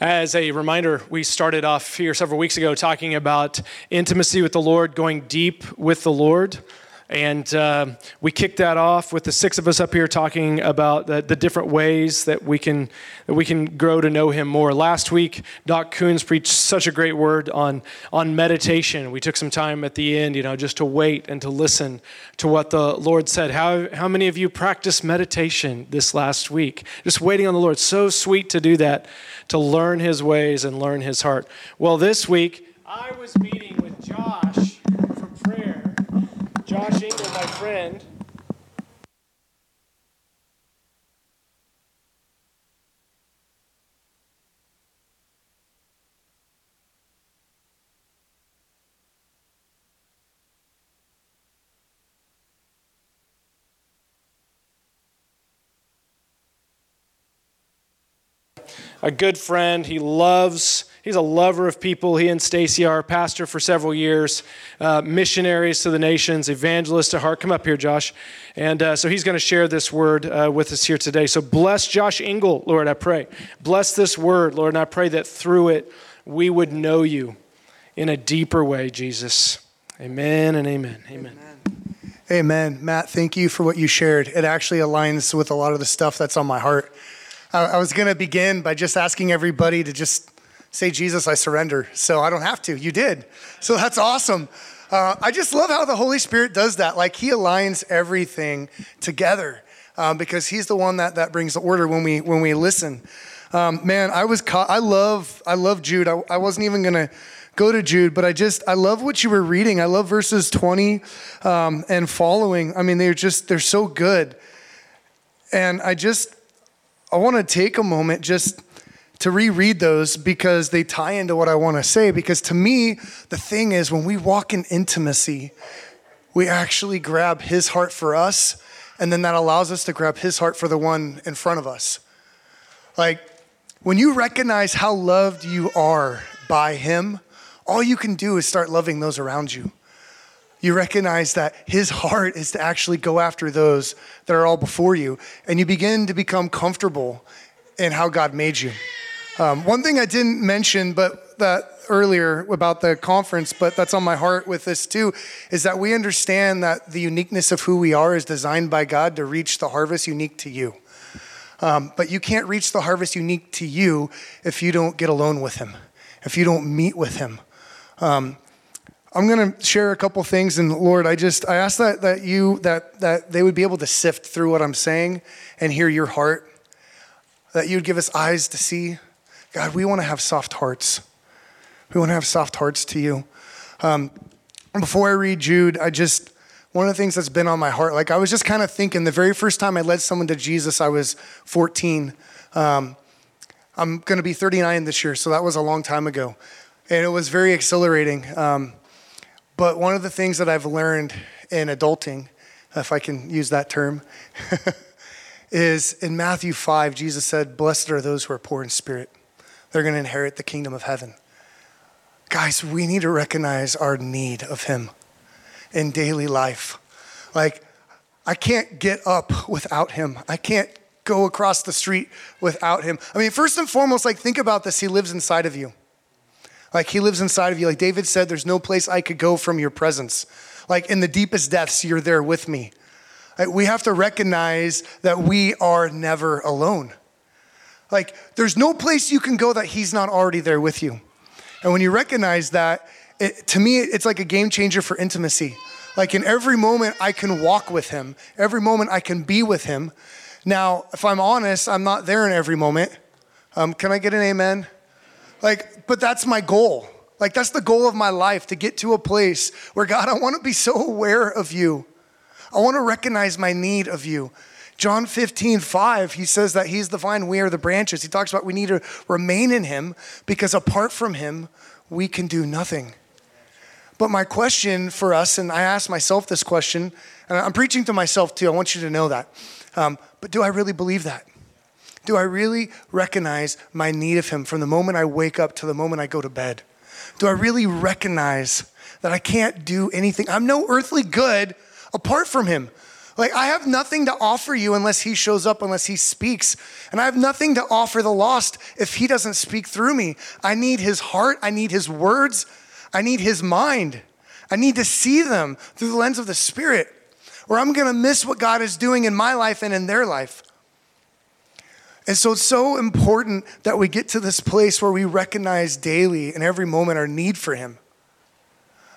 As a reminder, we started off here several weeks ago talking about intimacy with the Lord, going deep with the Lord. And uh, we kicked that off with the six of us up here talking about the, the, different ways that we can that we can grow to know Him more. Last week, Doc Coons preached such a great word on on meditation. We took some time at the end, you know, just to wait and to listen to what the Lord said. How how many of you practiced meditation this last week? Just waiting on the Lord. So sweet to do that, to learn His ways and learn His heart. Well, this week I was meeting with Josh. Josh Engel, my friend. A good friend. He loves He's a lover of people. He and Stacy are pastor for several years, uh, missionaries to the nations, evangelists to heart. Come up here, Josh. And uh, so he's going to share this word uh, with us here today. So bless Josh Engel, Lord, I pray. Bless this word, Lord, and I pray that through it we would know you in a deeper way, Jesus. Amen and amen. Amen. Amen. Amen. Matt, thank you for what you shared. It actually aligns with a lot of the stuff that's on my heart. I was going to begin by just asking everybody to just say, Jesus, I surrender. So I don't have to. You did. So that's awesome. Uh, I just love how the Holy Spirit does that. Like he aligns everything together um, because he's the one that, that brings the order when we, when we listen. Um, man, I was caught. I love, I love Jude. I, I wasn't even going to go to Jude, but I just, I love what you were reading. I love verses 20 um, and following. I mean, they're just, they're so good. And I just, I want to take a moment just to reread those because they tie into what I want to say. Because to me, the thing is, when we walk in intimacy, we actually grab his heart for us, and then that allows us to grab his heart for the one in front of us. Like, when you recognize how loved you are by him, all you can do is start loving those around you. You recognize that his heart is to actually go after those that are all before you, and you begin to become comfortable in how God made you. Um, one thing I didn't mention, but that earlier about the conference, but that's on my heart with this too, is that we understand that the uniqueness of who we are is designed by God to reach the harvest unique to you. Um, but you can't reach the harvest unique to you if you don't get alone with Him, if you don't meet with Him. Um, I'm going to share a couple things, and Lord, I just I ask that that you that that they would be able to sift through what I'm saying and hear your heart, that you'd give us eyes to see, God, we want to have soft hearts. We want to have soft hearts to you. Um, before I read Jude, I just, one of the things that's been on my heart, like I was just kind of thinking the very first time I led someone to Jesus, I was 14. Um, I'm going to be 39 this year, so that was a long time ago. And it was very exhilarating. Um, but one of the things that I've learned in adulting, if I can use that term, is in Matthew 5, Jesus said, Blessed are those who are poor in spirit they're going to inherit the kingdom of heaven. Guys, we need to recognize our need of Him in daily life. Like, I can't get up without Him. I can't go across the street without Him. I mean, first and foremost, like, think about this He lives inside of you. Like, He lives inside of you. Like David said, there's no place I could go from your presence. Like, in the deepest depths, you're there with me. Like, we have to recognize that we are never alone. Like, there's no place you can go that He's not already there with you. And when you recognize that, it, to me, it's like a game changer for intimacy. Like, in every moment, I can walk with Him, every moment, I can be with Him. Now, if I'm honest, I'm not there in every moment. Um, can I get an amen? Like, but that's my goal. Like, that's the goal of my life to get to a place where, God, I want to be so aware of you. I want to recognize my need of you. John 15, 5, he says that he's the vine, we are the branches. He talks about we need to remain in him because apart from him, we can do nothing. But my question for us, and I ask myself this question, and I'm preaching to myself too, I want you to know that. Um, but do I really believe that? Do I really recognize my need of him from the moment I wake up to the moment I go to bed? Do I really recognize that I can't do anything? I'm no earthly good apart from him. Like, I have nothing to offer you unless He shows up, unless He speaks. And I have nothing to offer the lost if He doesn't speak through me. I need His heart, I need His words, I need His mind. I need to see them through the lens of the Spirit, or I'm gonna miss what God is doing in my life and in their life. And so it's so important that we get to this place where we recognize daily and every moment our need for Him.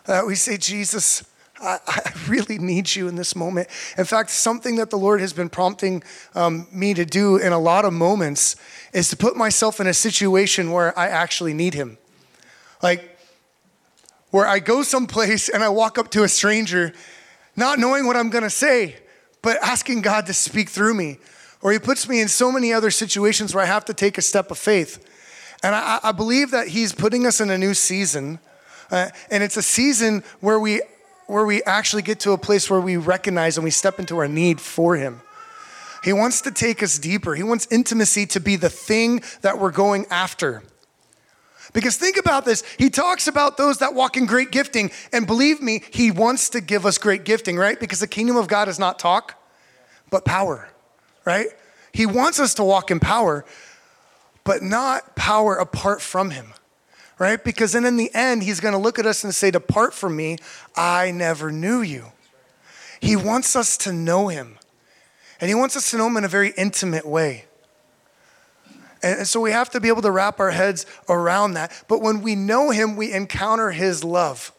That we say, Jesus, I, I, really need you in this moment. In fact, something that the Lord has been prompting um, me to do in a lot of moments is to put myself in a situation where I actually need Him. Like, where I go someplace and I walk up to a stranger, not knowing what I'm gonna say, but asking God to speak through me. Or He puts me in so many other situations where I have to take a step of faith. And I, I believe that He's putting us in a new season. Uh, and it's a season where we where we actually get to a place where we recognize and we step into our need for Him. He wants to take us deeper. He wants intimacy to be the thing that we're going after. Because think about this. He talks about those that walk in great gifting. And believe me, He wants to give us great gifting, right? Because the kingdom of God is not talk, but power, right? He wants us to walk in power, but not power apart from Him right? Because then in the end, he's going to look at us and say, Depart from me, I never knew you. He wants us to know him, and he wants us to know him in a very intimate way. And so we have to be able to wrap our heads around that. But when we know him, we encounter his love.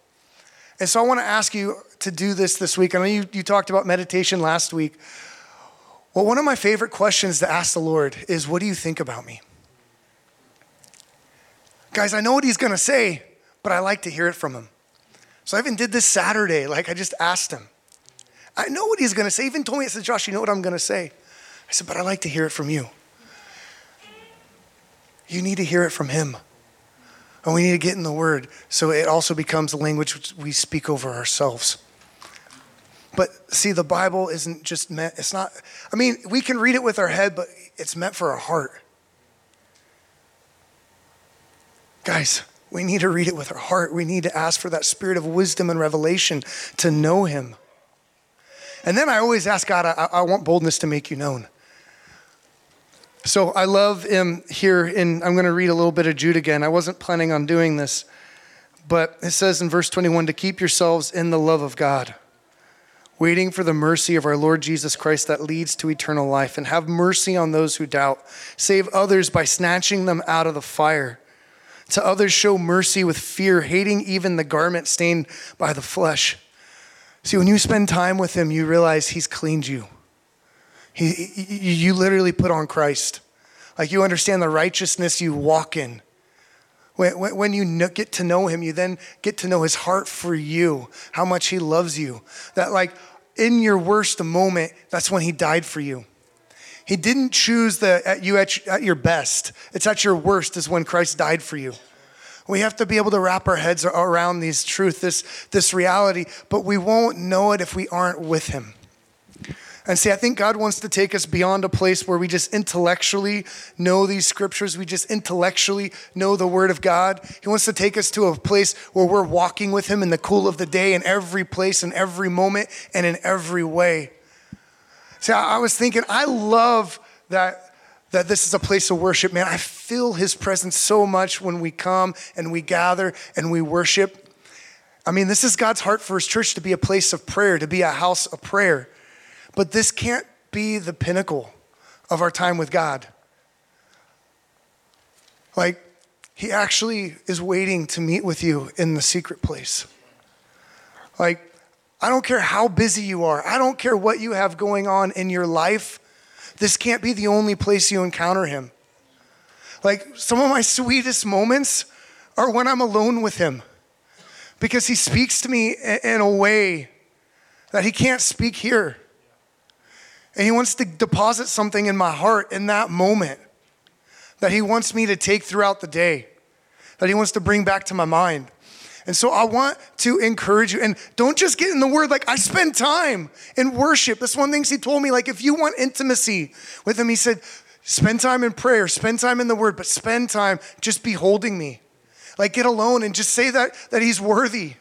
And so I want to ask you to do this this week. I know you, you talked about meditation last week. Well, one of my favorite questions to ask the Lord is, What do you think about me? Guys, I know what he's gonna say, but I like to hear it from him. So I even did this Saturday, like I just asked him. I know what he's gonna say. He even told me, I said, Josh, you know what I'm gonna say? I said, but I like to hear it from you. You need to hear it from him. And we need to get in the word so it also becomes the language which we speak over ourselves. But see, the Bible isn't just meant, it's not, I mean, we can read it with our head, but it's meant for our heart. Guys, we need to read it with our heart. We need to ask for that spirit of wisdom and revelation to know Him. And then I always ask God, I, I want boldness to make you known. So I love him here in, I'm going to read a little bit of Jude again. I wasn't planning on doing this, but it says in verse 21 to keep yourselves in the love of God, waiting for the mercy of our Lord Jesus Christ that leads to eternal life, and have mercy on those who doubt. Save others by snatching them out of the fire. To others, show mercy with fear, hating even the garment stained by the flesh. See, when you spend time with Him, you realize He's cleaned you. He, you literally put on Christ. Like you understand the righteousness you walk in. When, when you get to know Him, you then get to know His heart for you, how much He loves you. That, like, in your worst moment, that's when He died for you. He didn't choose the, at you at, at your best. It's at your worst is when Christ died for you. We have to be able to wrap our heads around these truth, this, this reality, but we won't know it if we aren't with him. And see, I think God wants to take us beyond a place where we just intellectually know these scriptures, we just intellectually know the word of God. He wants to take us to a place where we're walking with him in the cool of the day, in every place, in every moment, and in every way. See, I was thinking, I love that, that this is a place of worship, man. I feel his presence so much when we come and we gather and we worship. I mean, this is God's heart for his church to be a place of prayer, to be a house of prayer. But this can't be the pinnacle of our time with God. Like, he actually is waiting to meet with you in the secret place. Like, I don't care how busy you are. I don't care what you have going on in your life. This can't be the only place you encounter him. Like some of my sweetest moments are when I'm alone with him because he speaks to me in a way that he can't speak here. And he wants to deposit something in my heart in that moment that he wants me to take throughout the day, that he wants to bring back to my mind. And so I want to encourage you. And don't just get in the word. Like I spend time in worship. That's one thing he told me. Like if you want intimacy with him, he said, spend time in prayer, spend time in the word, but spend time just beholding me. Like get alone and just say that that he's worthy,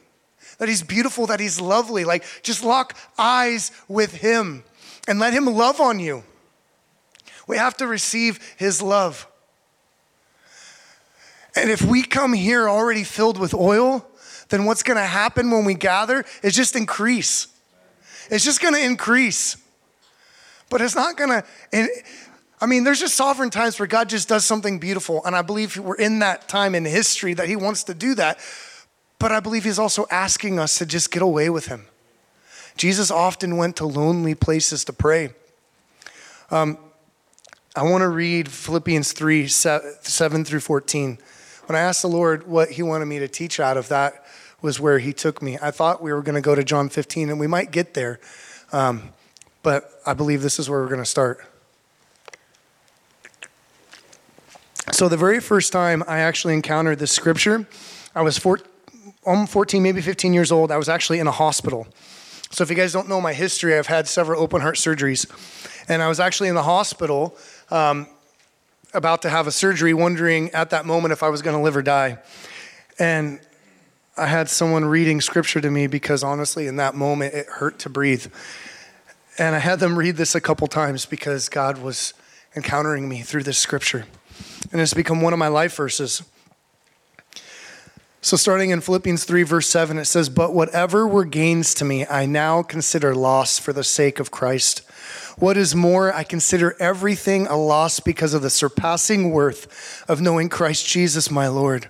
that he's beautiful, that he's lovely. Like just lock eyes with him. and let Him love on you. We have to receive His love. And if we come here already filled with oil, then what's going to happen when we gather is just increase. It's just going to increase. But it's not going to. I mean, there's just sovereign times where God just does something beautiful. And I believe we're in that time in history that He wants to do that. But I believe He's also asking us to just get away with Him. Jesus often went to lonely places to pray. Um, I want to read Philippians 3 7 through 14. When I asked the Lord what He wanted me to teach out of, that was where He took me. I thought we were going to go to John 15, and we might get there, um, but I believe this is where we're going to start. So, the very first time I actually encountered this scripture, I was four, 14, maybe 15 years old. I was actually in a hospital. So, if you guys don't know my history, I've had several open heart surgeries. And I was actually in the hospital um, about to have a surgery, wondering at that moment if I was going to live or die. And I had someone reading scripture to me because honestly, in that moment, it hurt to breathe. And I had them read this a couple times because God was encountering me through this scripture. And it's become one of my life verses. So, starting in Philippians 3, verse 7, it says, But whatever were gains to me, I now consider loss for the sake of Christ. What is more, I consider everything a loss because of the surpassing worth of knowing Christ Jesus, my Lord,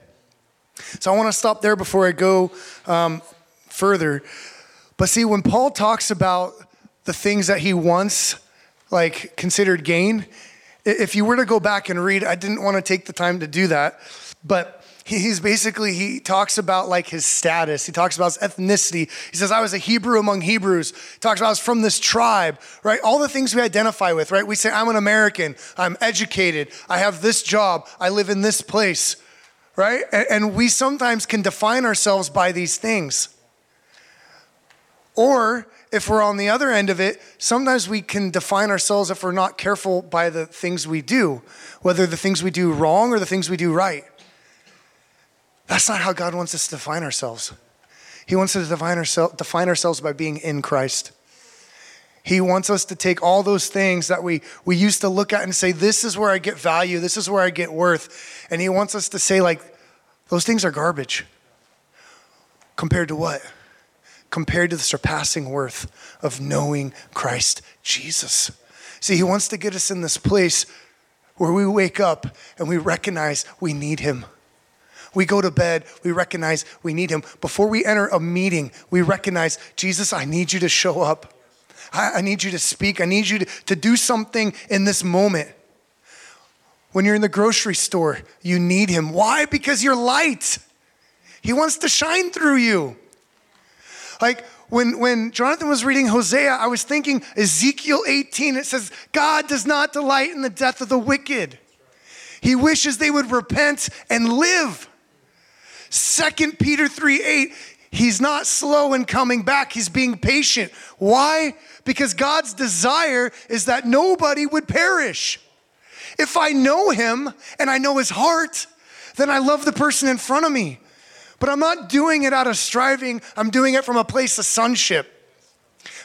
So I want to stop there before I go um, further. But see, when Paul talks about the things that he once like considered gain, if you were to go back and read, I didn't want to take the time to do that, but he's basically he talks about like his status. He talks about his ethnicity. He says i was a hebrew among hebrews. He talks about I was from this tribe right? All the things we identify with right? We say i'm an american. I'm educated. I have this job. I live in this place right and we sometimes can define ourselves by these things or if we're on the other end of it, sometimes we can define ourselves if we're not careful by the things we do, whether the things we do wrong or the things we do right. That's not how God wants us to define ourselves. He wants us to define, ourselves, define ourselves by being in Christ. He wants us to take all those things that we, we used to look at and say, This is where I get value, this is where I get worth. And He wants us to say, like, those things are garbage. Compared to what? compared to the surpassing worth of knowing Christ Jesus. See, He wants to get us in this place where we wake up and we recognize we need Him. We go to bed, we recognize we need Him. Before we enter a meeting, we recognize, Jesus, I need you to show up. I, I need you to speak. I need you to, to do something in this moment. When you're in the grocery store, you need Him. Why? Because you're light. He wants to shine through you. Like when, when Jonathan was reading Hosea, I was thinking Ezekiel 18, it says, God does not delight in the death of the wicked. He wishes they would repent and live. Second Peter 3 8, he's not slow in coming back, he's being patient. Why? Because God's desire is that nobody would perish. If I know him and I know his heart, then I love the person in front of me. But I'm not doing it out of striving, I'm doing it from a place of sonship.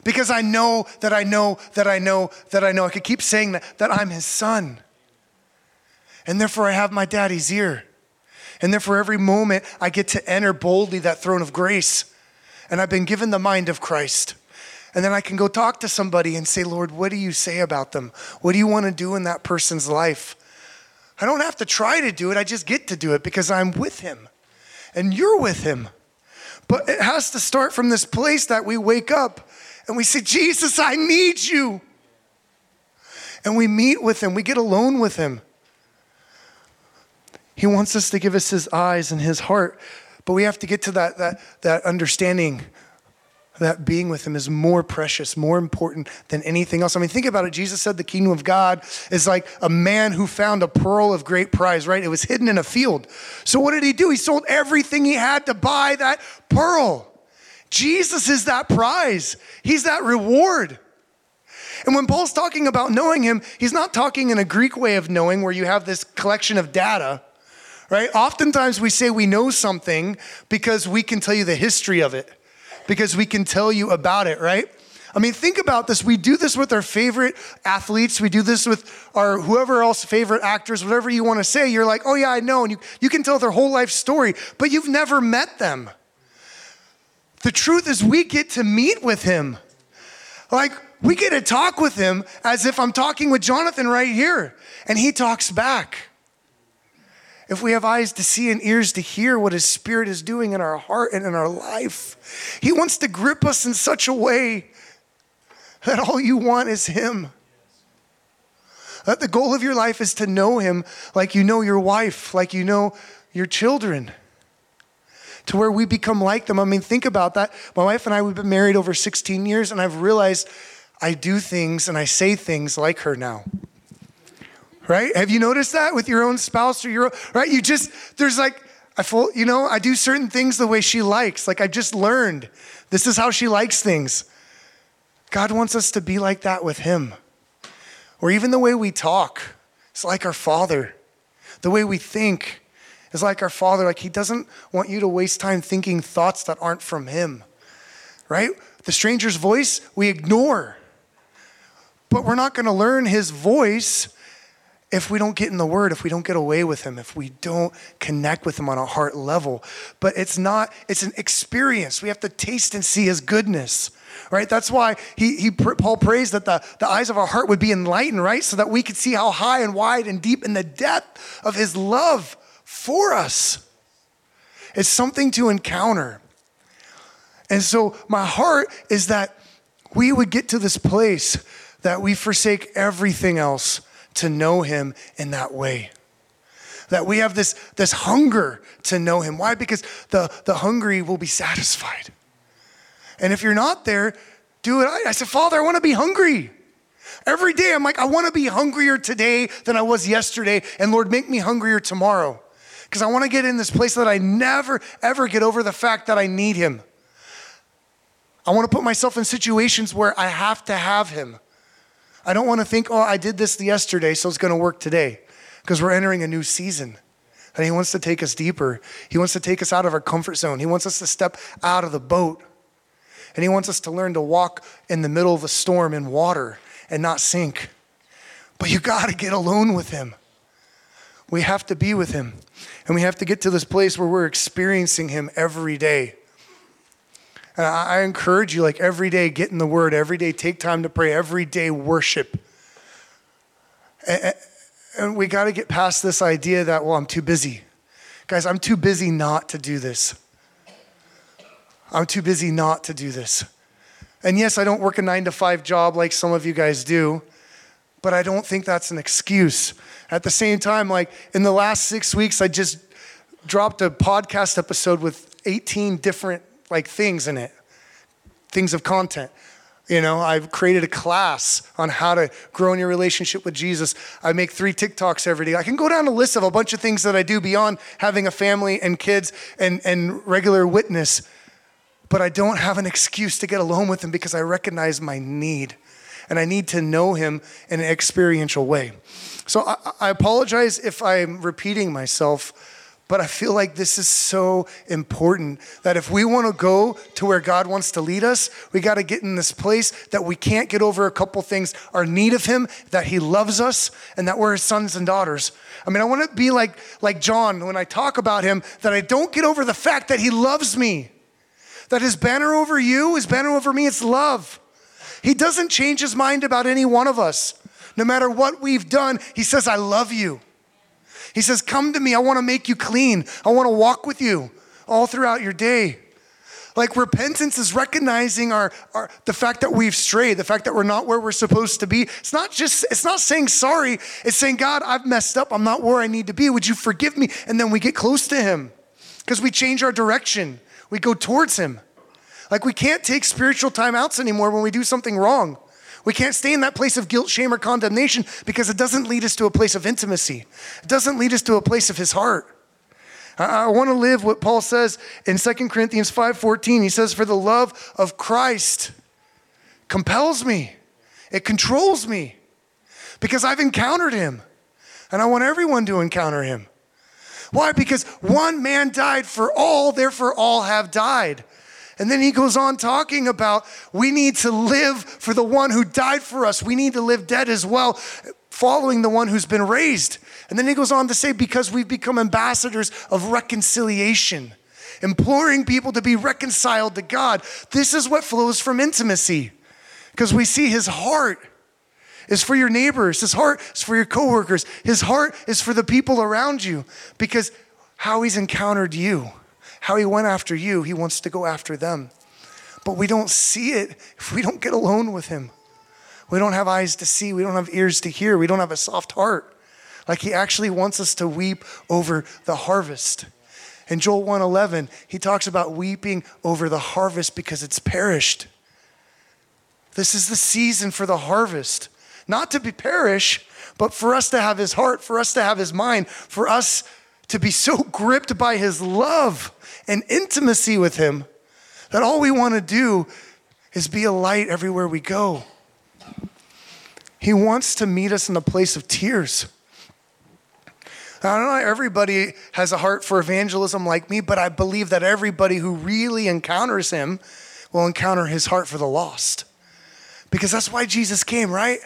Because I know that I know that I know that I know. I could keep saying that, that I'm his son. And therefore, I have my daddy's ear. And therefore, every moment I get to enter boldly that throne of grace. And I've been given the mind of Christ. And then I can go talk to somebody and say, Lord, what do you say about them? What do you want to do in that person's life? I don't have to try to do it, I just get to do it because I'm with him and you're with him. But it has to start from this place that we wake up and we say, Jesus, I need you. And we meet with him, we get alone with him. He wants us to give us his eyes and his heart, but we have to get to that, that, that understanding that being with him is more precious, more important than anything else. I mean, think about it. Jesus said the kingdom of God is like a man who found a pearl of great price, right? It was hidden in a field. So what did he do? He sold everything he had to buy that pearl. Jesus is that prize, he's that reward. And when Paul's talking about knowing him, he's not talking in a Greek way of knowing where you have this collection of data, right? Oftentimes we say we know something because we can tell you the history of it because we can tell you about it, right? I mean, think about this. We do this with our favorite athletes. We do this with our whoever else favorite actors, whatever you want to say. You're like, oh yeah, I know. And you, you can tell their whole life story, but you've never met them. The truth is, we get to meet with him. Like, we get to talk with him as if I'm talking with Jonathan right here, and he talks back if we have eyes to see and ears to hear what His Spirit is doing in our heart and in our life. He wants to grip us in such a way that all you want is Him. That the goal of your life is to know Him like you know your wife, like you know your children, to where we become like them. I mean, think about that. My wife and I, we've been married over 16 years, and I've realized I do things and I say things like her now right? Have you noticed that with your own spouse or your own, right? You just there's like I full, you know, I do certain things the way she likes. Like I just learned this is how she likes things. God wants us to be like that with him. Or even the way we talk. It's like our father. The way we think is like our father. Like he doesn't want you to waste time thinking thoughts that aren't from him. Right? The stranger's voice we ignore. But we're not going to learn his voice if we don't get in the word, if we don't get away with him, if we don't connect with him on a heart level. But it's not, it's an experience. We have to taste and see his goodness. Right? That's why he, he Paul prays that the, the eyes of our heart would be enlightened, right? So that we could see how high and wide and deep in the depth of his love for us. It's something to encounter. And so my heart is that we would get to this place that we forsake everything else to know him in that way. That we have this, this hunger to know him. Why? Because the, the hungry will be satisfied. And if you're not there, do it. I said, Father, I want to be hungry. Every day, I'm like, I want to be hungrier today than I was yesterday. And Lord, make me hungrier tomorrow. Because I want to get in this place that I never, ever get over the fact that I need Him. I want to put myself in situations where I have to have Him. I don't want to think, oh, I did this yesterday, so it's going to work today. Because we're entering a new season. And He wants to take us deeper. He wants to take us out of our comfort zone. He wants us to step out of the boat. And He wants us to learn to walk in the middle of a storm in water and not sink. But you got to get alone with Him. We have to be with Him. And we have to get to this place where we're experiencing Him every day. And I, I encourage you, like every day, get in the Word, every day, take time to pray, every day, worship. And, and we got to get past this idea that, well, I'm too busy. Guys, I'm too busy not to do this. I'm too busy not to do this. And yes, I don't work a nine to five job like some of you guys do, but I don't think that's an excuse. At the same time, like in the last six weeks, I just dropped a podcast episode with 18 different like things in it, things of content. You know, I've created a class on how to grow in your relationship with Jesus. I make three TikToks every day. I can go down a list of a bunch of things that I do beyond having a family and kids and, and regular witness. But I don't have an excuse to get alone with him because I recognize my need. And I need to know him in an experiential way. So I, I apologize if I'm repeating myself but I feel like this is so important that if we want to go to where God wants to lead us, we got to get in this place that we can't get over a couple things our need of Him, that He loves us, and that we're His sons and daughters. I mean, I want to be like, like John when I talk about Him, that I don't get over the fact that He loves me, that His banner over you, His banner over me, it's love. He doesn't change His mind about any one of us. No matter what we've done, He says, I love you. He says, Come to me. I want to make you clean. I want to walk with you all throughout your day. Like repentance is recognizing our, our, the fact that we've strayed, the fact that we're not where we're supposed to be. It's not just it's not saying sorry. It's saying God, I've messed up. I'm not where I need to be. Would you forgive me? And then we get close to Him because we change our direction. We go towards Him. Like we can't take spiritual timeouts anymore when we do something wrong. We can't stay in that place of guilt, shame, or condemnation because it doesn't lead us to a place of intimacy. It doesn't lead us to a place of his heart. I, I want to live what Paul says in 2 Corinthians 5:14. He says, For the love of Christ compels me, it controls me, because I've encountered him. And I want everyone to encounter him. Why? Because one man died for all, therefore all have died. And then he goes on talking about we need to live for the one who died for us. We need to live dead as well, following the one who's been raised. And then he goes on to say, because we've become ambassadors of reconciliation, imploring people to be reconciled to God. This is what flows from intimacy, because we see his heart is for your neighbors, his heart is for your coworkers, his heart is for the people around you, because how he's encountered you how he went after you, he wants to go after them. But we don't see it if we don't get alone with him. We don't have eyes to see, we don't have ears to hear, we don't have a soft heart. Like he actually wants us to weep over the harvest. In Joel 1:11, he talks about weeping over the harvest because it's perished. This is the season for the harvest. Not to be perish, but for us to have his heart, for us to have his mind, for us to be so gripped by his love and intimacy with Him that all we want to do is be a light everywhere we go. He wants to meet us in a place of tears. I don't know everybody has a heart for evangelism like me, but I believe that everybody who really encounters him will encounter his heart for the lost. Because that's why Jesus came, right?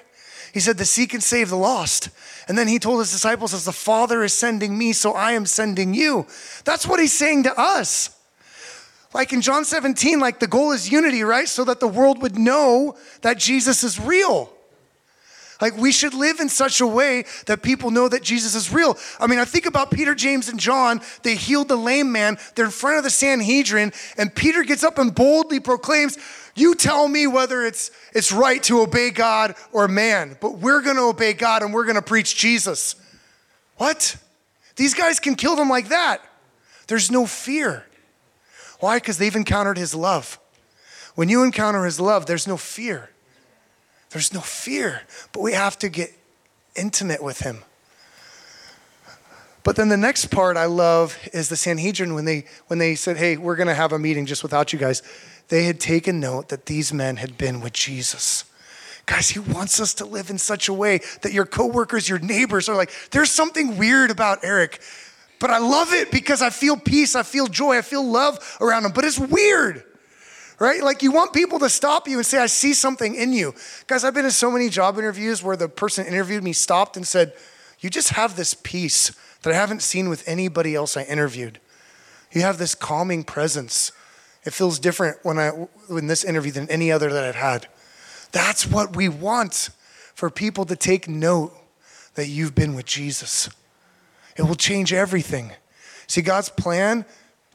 He said to seek and save the lost. And then he told his disciples, as the Father is sending me, so I am sending you. That's what he's saying to us. Like in John 17, like the goal is unity, right? So that the world would know that Jesus is real. Like we should live in such a way that people know that Jesus is real. I mean, I think about Peter, James, and John. They healed the lame man. They're in front of the Sanhedrin, and Peter gets up and boldly proclaims, you tell me whether it's, it's right to obey God or man, but we're going to obey God and we're going to preach Jesus. What? These guys can kill them like that. There's no fear. Why? Because they've encountered his love. When you encounter his love, there's no fear. There's no fear, but we have to get intimate with him. But then the next part I love is the Sanhedrin when they when they said, "Hey, we're going to have a meeting just without you guys." They had taken note that these men had been with Jesus. Guys, he wants us to live in such a way that your coworkers, your neighbors are like, "There's something weird about Eric." But I love it because I feel peace, I feel joy, I feel love around him. But it's weird right? Like you want people to stop you and say, I see something in you. Guys, I've been in so many job interviews where the person interviewed me stopped and said, You just have this peace that I haven't seen with anybody else I interviewed. You have this calming presence. It feels different when I in this interview than any other that I've had. That's what we want for people to take note that you've been with Jesus. It will change everything. See, God's plan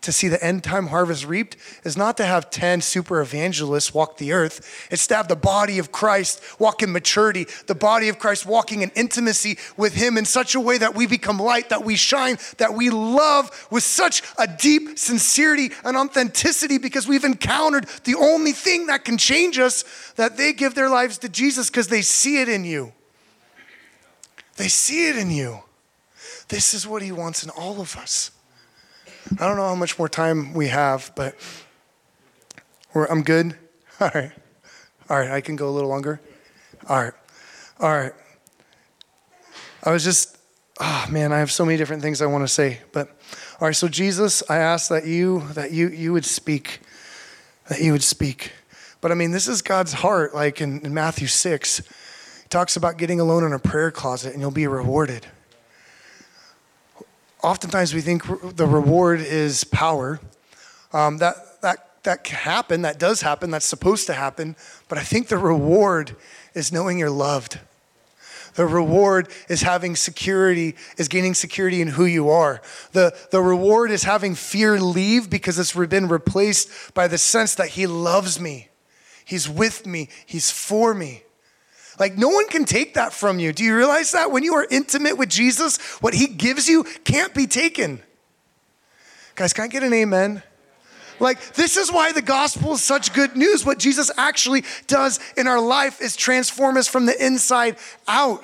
to see the end time harvest reaped is not to have 10 super evangelists walk the earth. It's to have the body of Christ walk in maturity, the body of Christ walking in intimacy with Him in such a way that we become light, that we shine, that we love with such a deep sincerity and authenticity because we've encountered the only thing that can change us that they give their lives to Jesus because they see it in you. They see it in you. This is what He wants in all of us. I don't know how much more time we have, but I'm good. All right. All right, I can go a little longer. All right. All right. I was just, oh man, I have so many different things I want to say. But all right, so Jesus, I ask that you that you you would speak, that you would speak. But I mean, this is God's heart, like in, in Matthew 6. He talks about getting alone in a prayer closet and you'll be rewarded oftentimes we think the reward is power. Um, that, that, that can happen, that does happen, that's supposed to happen, but I think the reward is knowing you're loved. The reward is having security, is gaining security in who you are. The, the reward is having fear leave because it's been replaced by the sense that He loves me, He's with me, He's for me. Like, no one can take that from you. Do you realize that? When you are intimate with Jesus, what he gives you can't be taken. Guys, can I get an amen? Like, this is why the gospel is such good news. What Jesus actually does in our life is transform us from the inside out.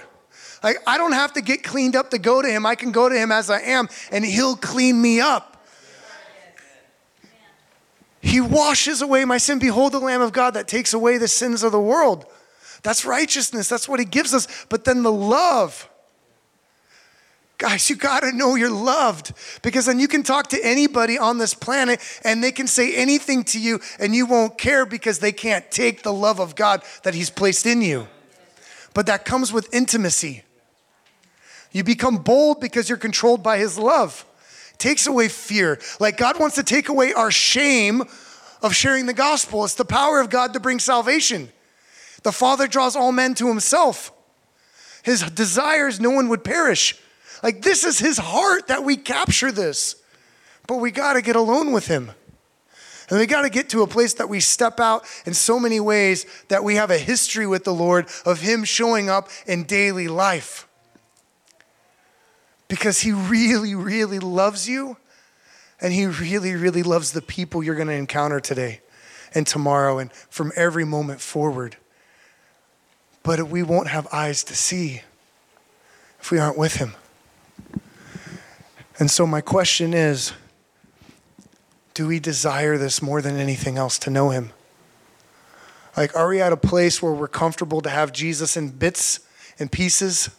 Like, I don't have to get cleaned up to go to him. I can go to him as I am, and he'll clean me up. He washes away my sin. Behold the Lamb of God that takes away the sins of the world. That's righteousness. That's what he gives us. But then the love. Guys, you got to know you're loved because then you can talk to anybody on this planet and they can say anything to you and you won't care because they can't take the love of God that He's placed in you. But that comes with intimacy. You become bold because you're controlled by His love. Takes away fear. Like God wants to take away our shame of sharing the gospel. It's the power of God to bring salvation. The Father draws all men to Himself. His desires no one would perish. Like this is His heart that we capture this. But we got to get alone with Him. And we got to get to a place that we step out in so many ways that we have a history with the Lord of Him showing up in daily life because He really, really loves you and He really, really loves the people you're going to encounter today and tomorrow and from every moment forward. But we won't have eyes to see if we aren't with Him. And so, my question is do we desire this more than anything else to know Him? Like, are we at a place where we're comfortable to have Jesus in bits and pieces?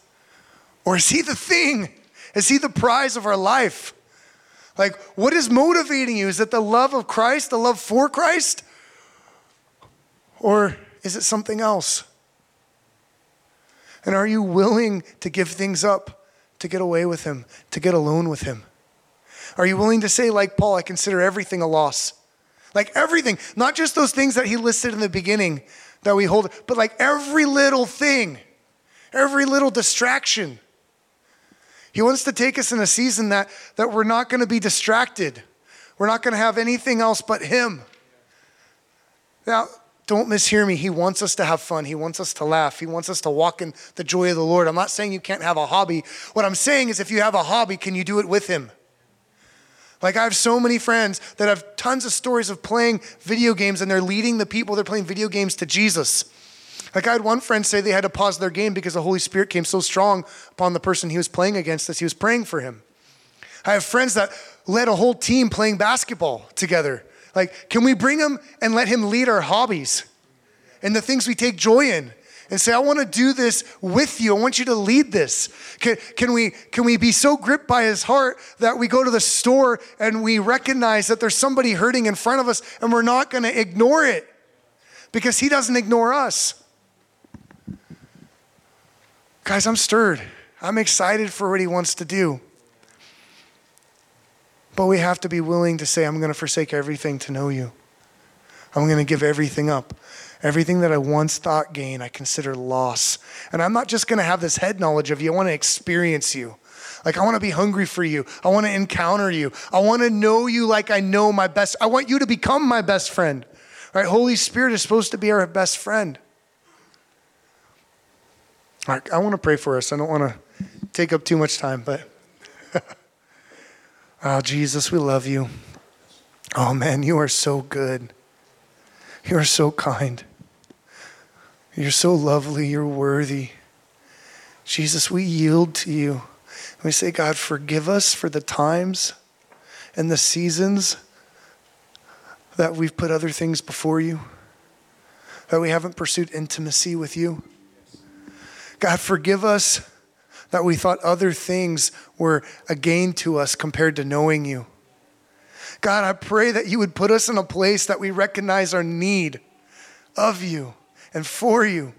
Or is He the thing? Is He the prize of our life? Like, what is motivating you? Is it the love of Christ, the love for Christ? Or is it something else? And are you willing to give things up to get away with Him, to get alone with Him? Are you willing to say, like Paul, I consider everything a loss? Like everything, not just those things that he listed in the beginning that we hold, but like every little thing, every little distraction. He wants to take us in a season that, that we're not going to be distracted. We're not going to have anything else but Him. Now, don't mishear me. He wants us to have fun. He wants us to laugh. He wants us to walk in the joy of the Lord. I'm not saying you can't have a hobby. What I'm saying is, if you have a hobby, can you do it with Him? Like, I have so many friends that have tons of stories of playing video games and they're leading the people they're playing video games to Jesus. Like I had one friend say they had to pause their game because the Holy Spirit came so strong upon the person he was playing against as he was praying for him. I have friends that led a whole team playing basketball together. Like, can we bring him and let him lead our hobbies and the things we take joy in? And say, I want to do this with you. I want you to lead this. Can, can, we, can we be so gripped by his heart that we go to the store and we recognize that there's somebody hurting in front of us and we're not going to ignore it because he doesn't ignore us? Guys, I'm stirred. I'm excited for what he wants to do. But we have to be willing to say, I'm going to forsake everything to know you. I'm going to give everything up. Everything that I once thought gain, I consider loss. And I'm not just going to have this head knowledge of you, I want to experience you. Like, I want to be hungry for you. I want to encounter you. I want to know you like I know my best. I want you to become my best friend. Right? Holy Spirit is supposed to be our best friend. I want to pray for us. I don't want to take up too much time, but oh, Jesus, we love you. Oh, man, you are so good. You are so kind. You're so lovely. You're worthy. Jesus, we yield to you. We say, God, forgive us for the times and the seasons that we've put other things before you, that we haven't pursued intimacy with you. God, forgive us that we thought other things were a gain to us compared to knowing you. God, I pray that you would put us in a place that we recognize our need of you and for you.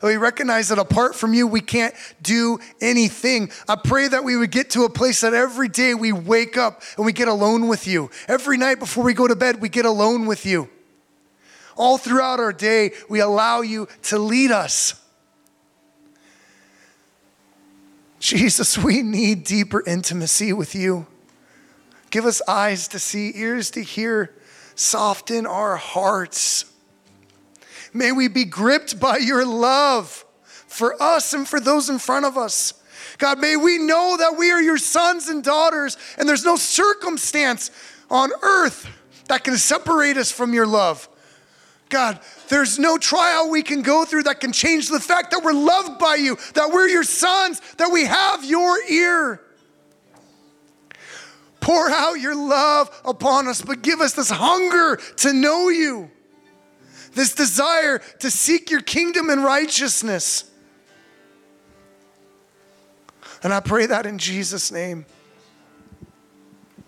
That we recognize that apart from you, we can't do anything. I pray that we would get to a place that every day we wake up and we get alone with you. Every night before we go to bed, we get alone with you. All throughout our day, we allow you to lead us. Jesus, we need deeper intimacy with you. Give us eyes to see, ears to hear, soften our hearts. May we be gripped by your love for us and for those in front of us. God, may we know that we are your sons and daughters, and there's no circumstance on earth that can separate us from your love. God, there's no trial we can go through that can change the fact that we're loved by you, that we're your sons, that we have your ear. Pour out your love upon us, but give us this hunger to know you, this desire to seek your kingdom and righteousness. And I pray that in Jesus' name.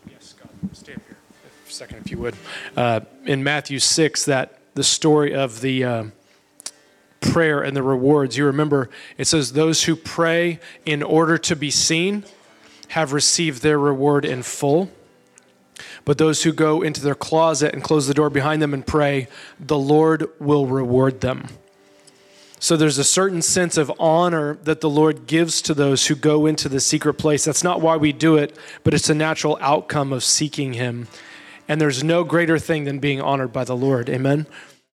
Yes, God. Stay up here for a second, if you would. Uh, in Matthew 6, that the story of the uh, prayer and the rewards, you remember it says, Those who pray in order to be seen have received their reward in full. But those who go into their closet and close the door behind them and pray, the Lord will reward them. So there's a certain sense of honor that the Lord gives to those who go into the secret place. That's not why we do it, but it's a natural outcome of seeking Him. And there's no greater thing than being honored by the Lord. Amen.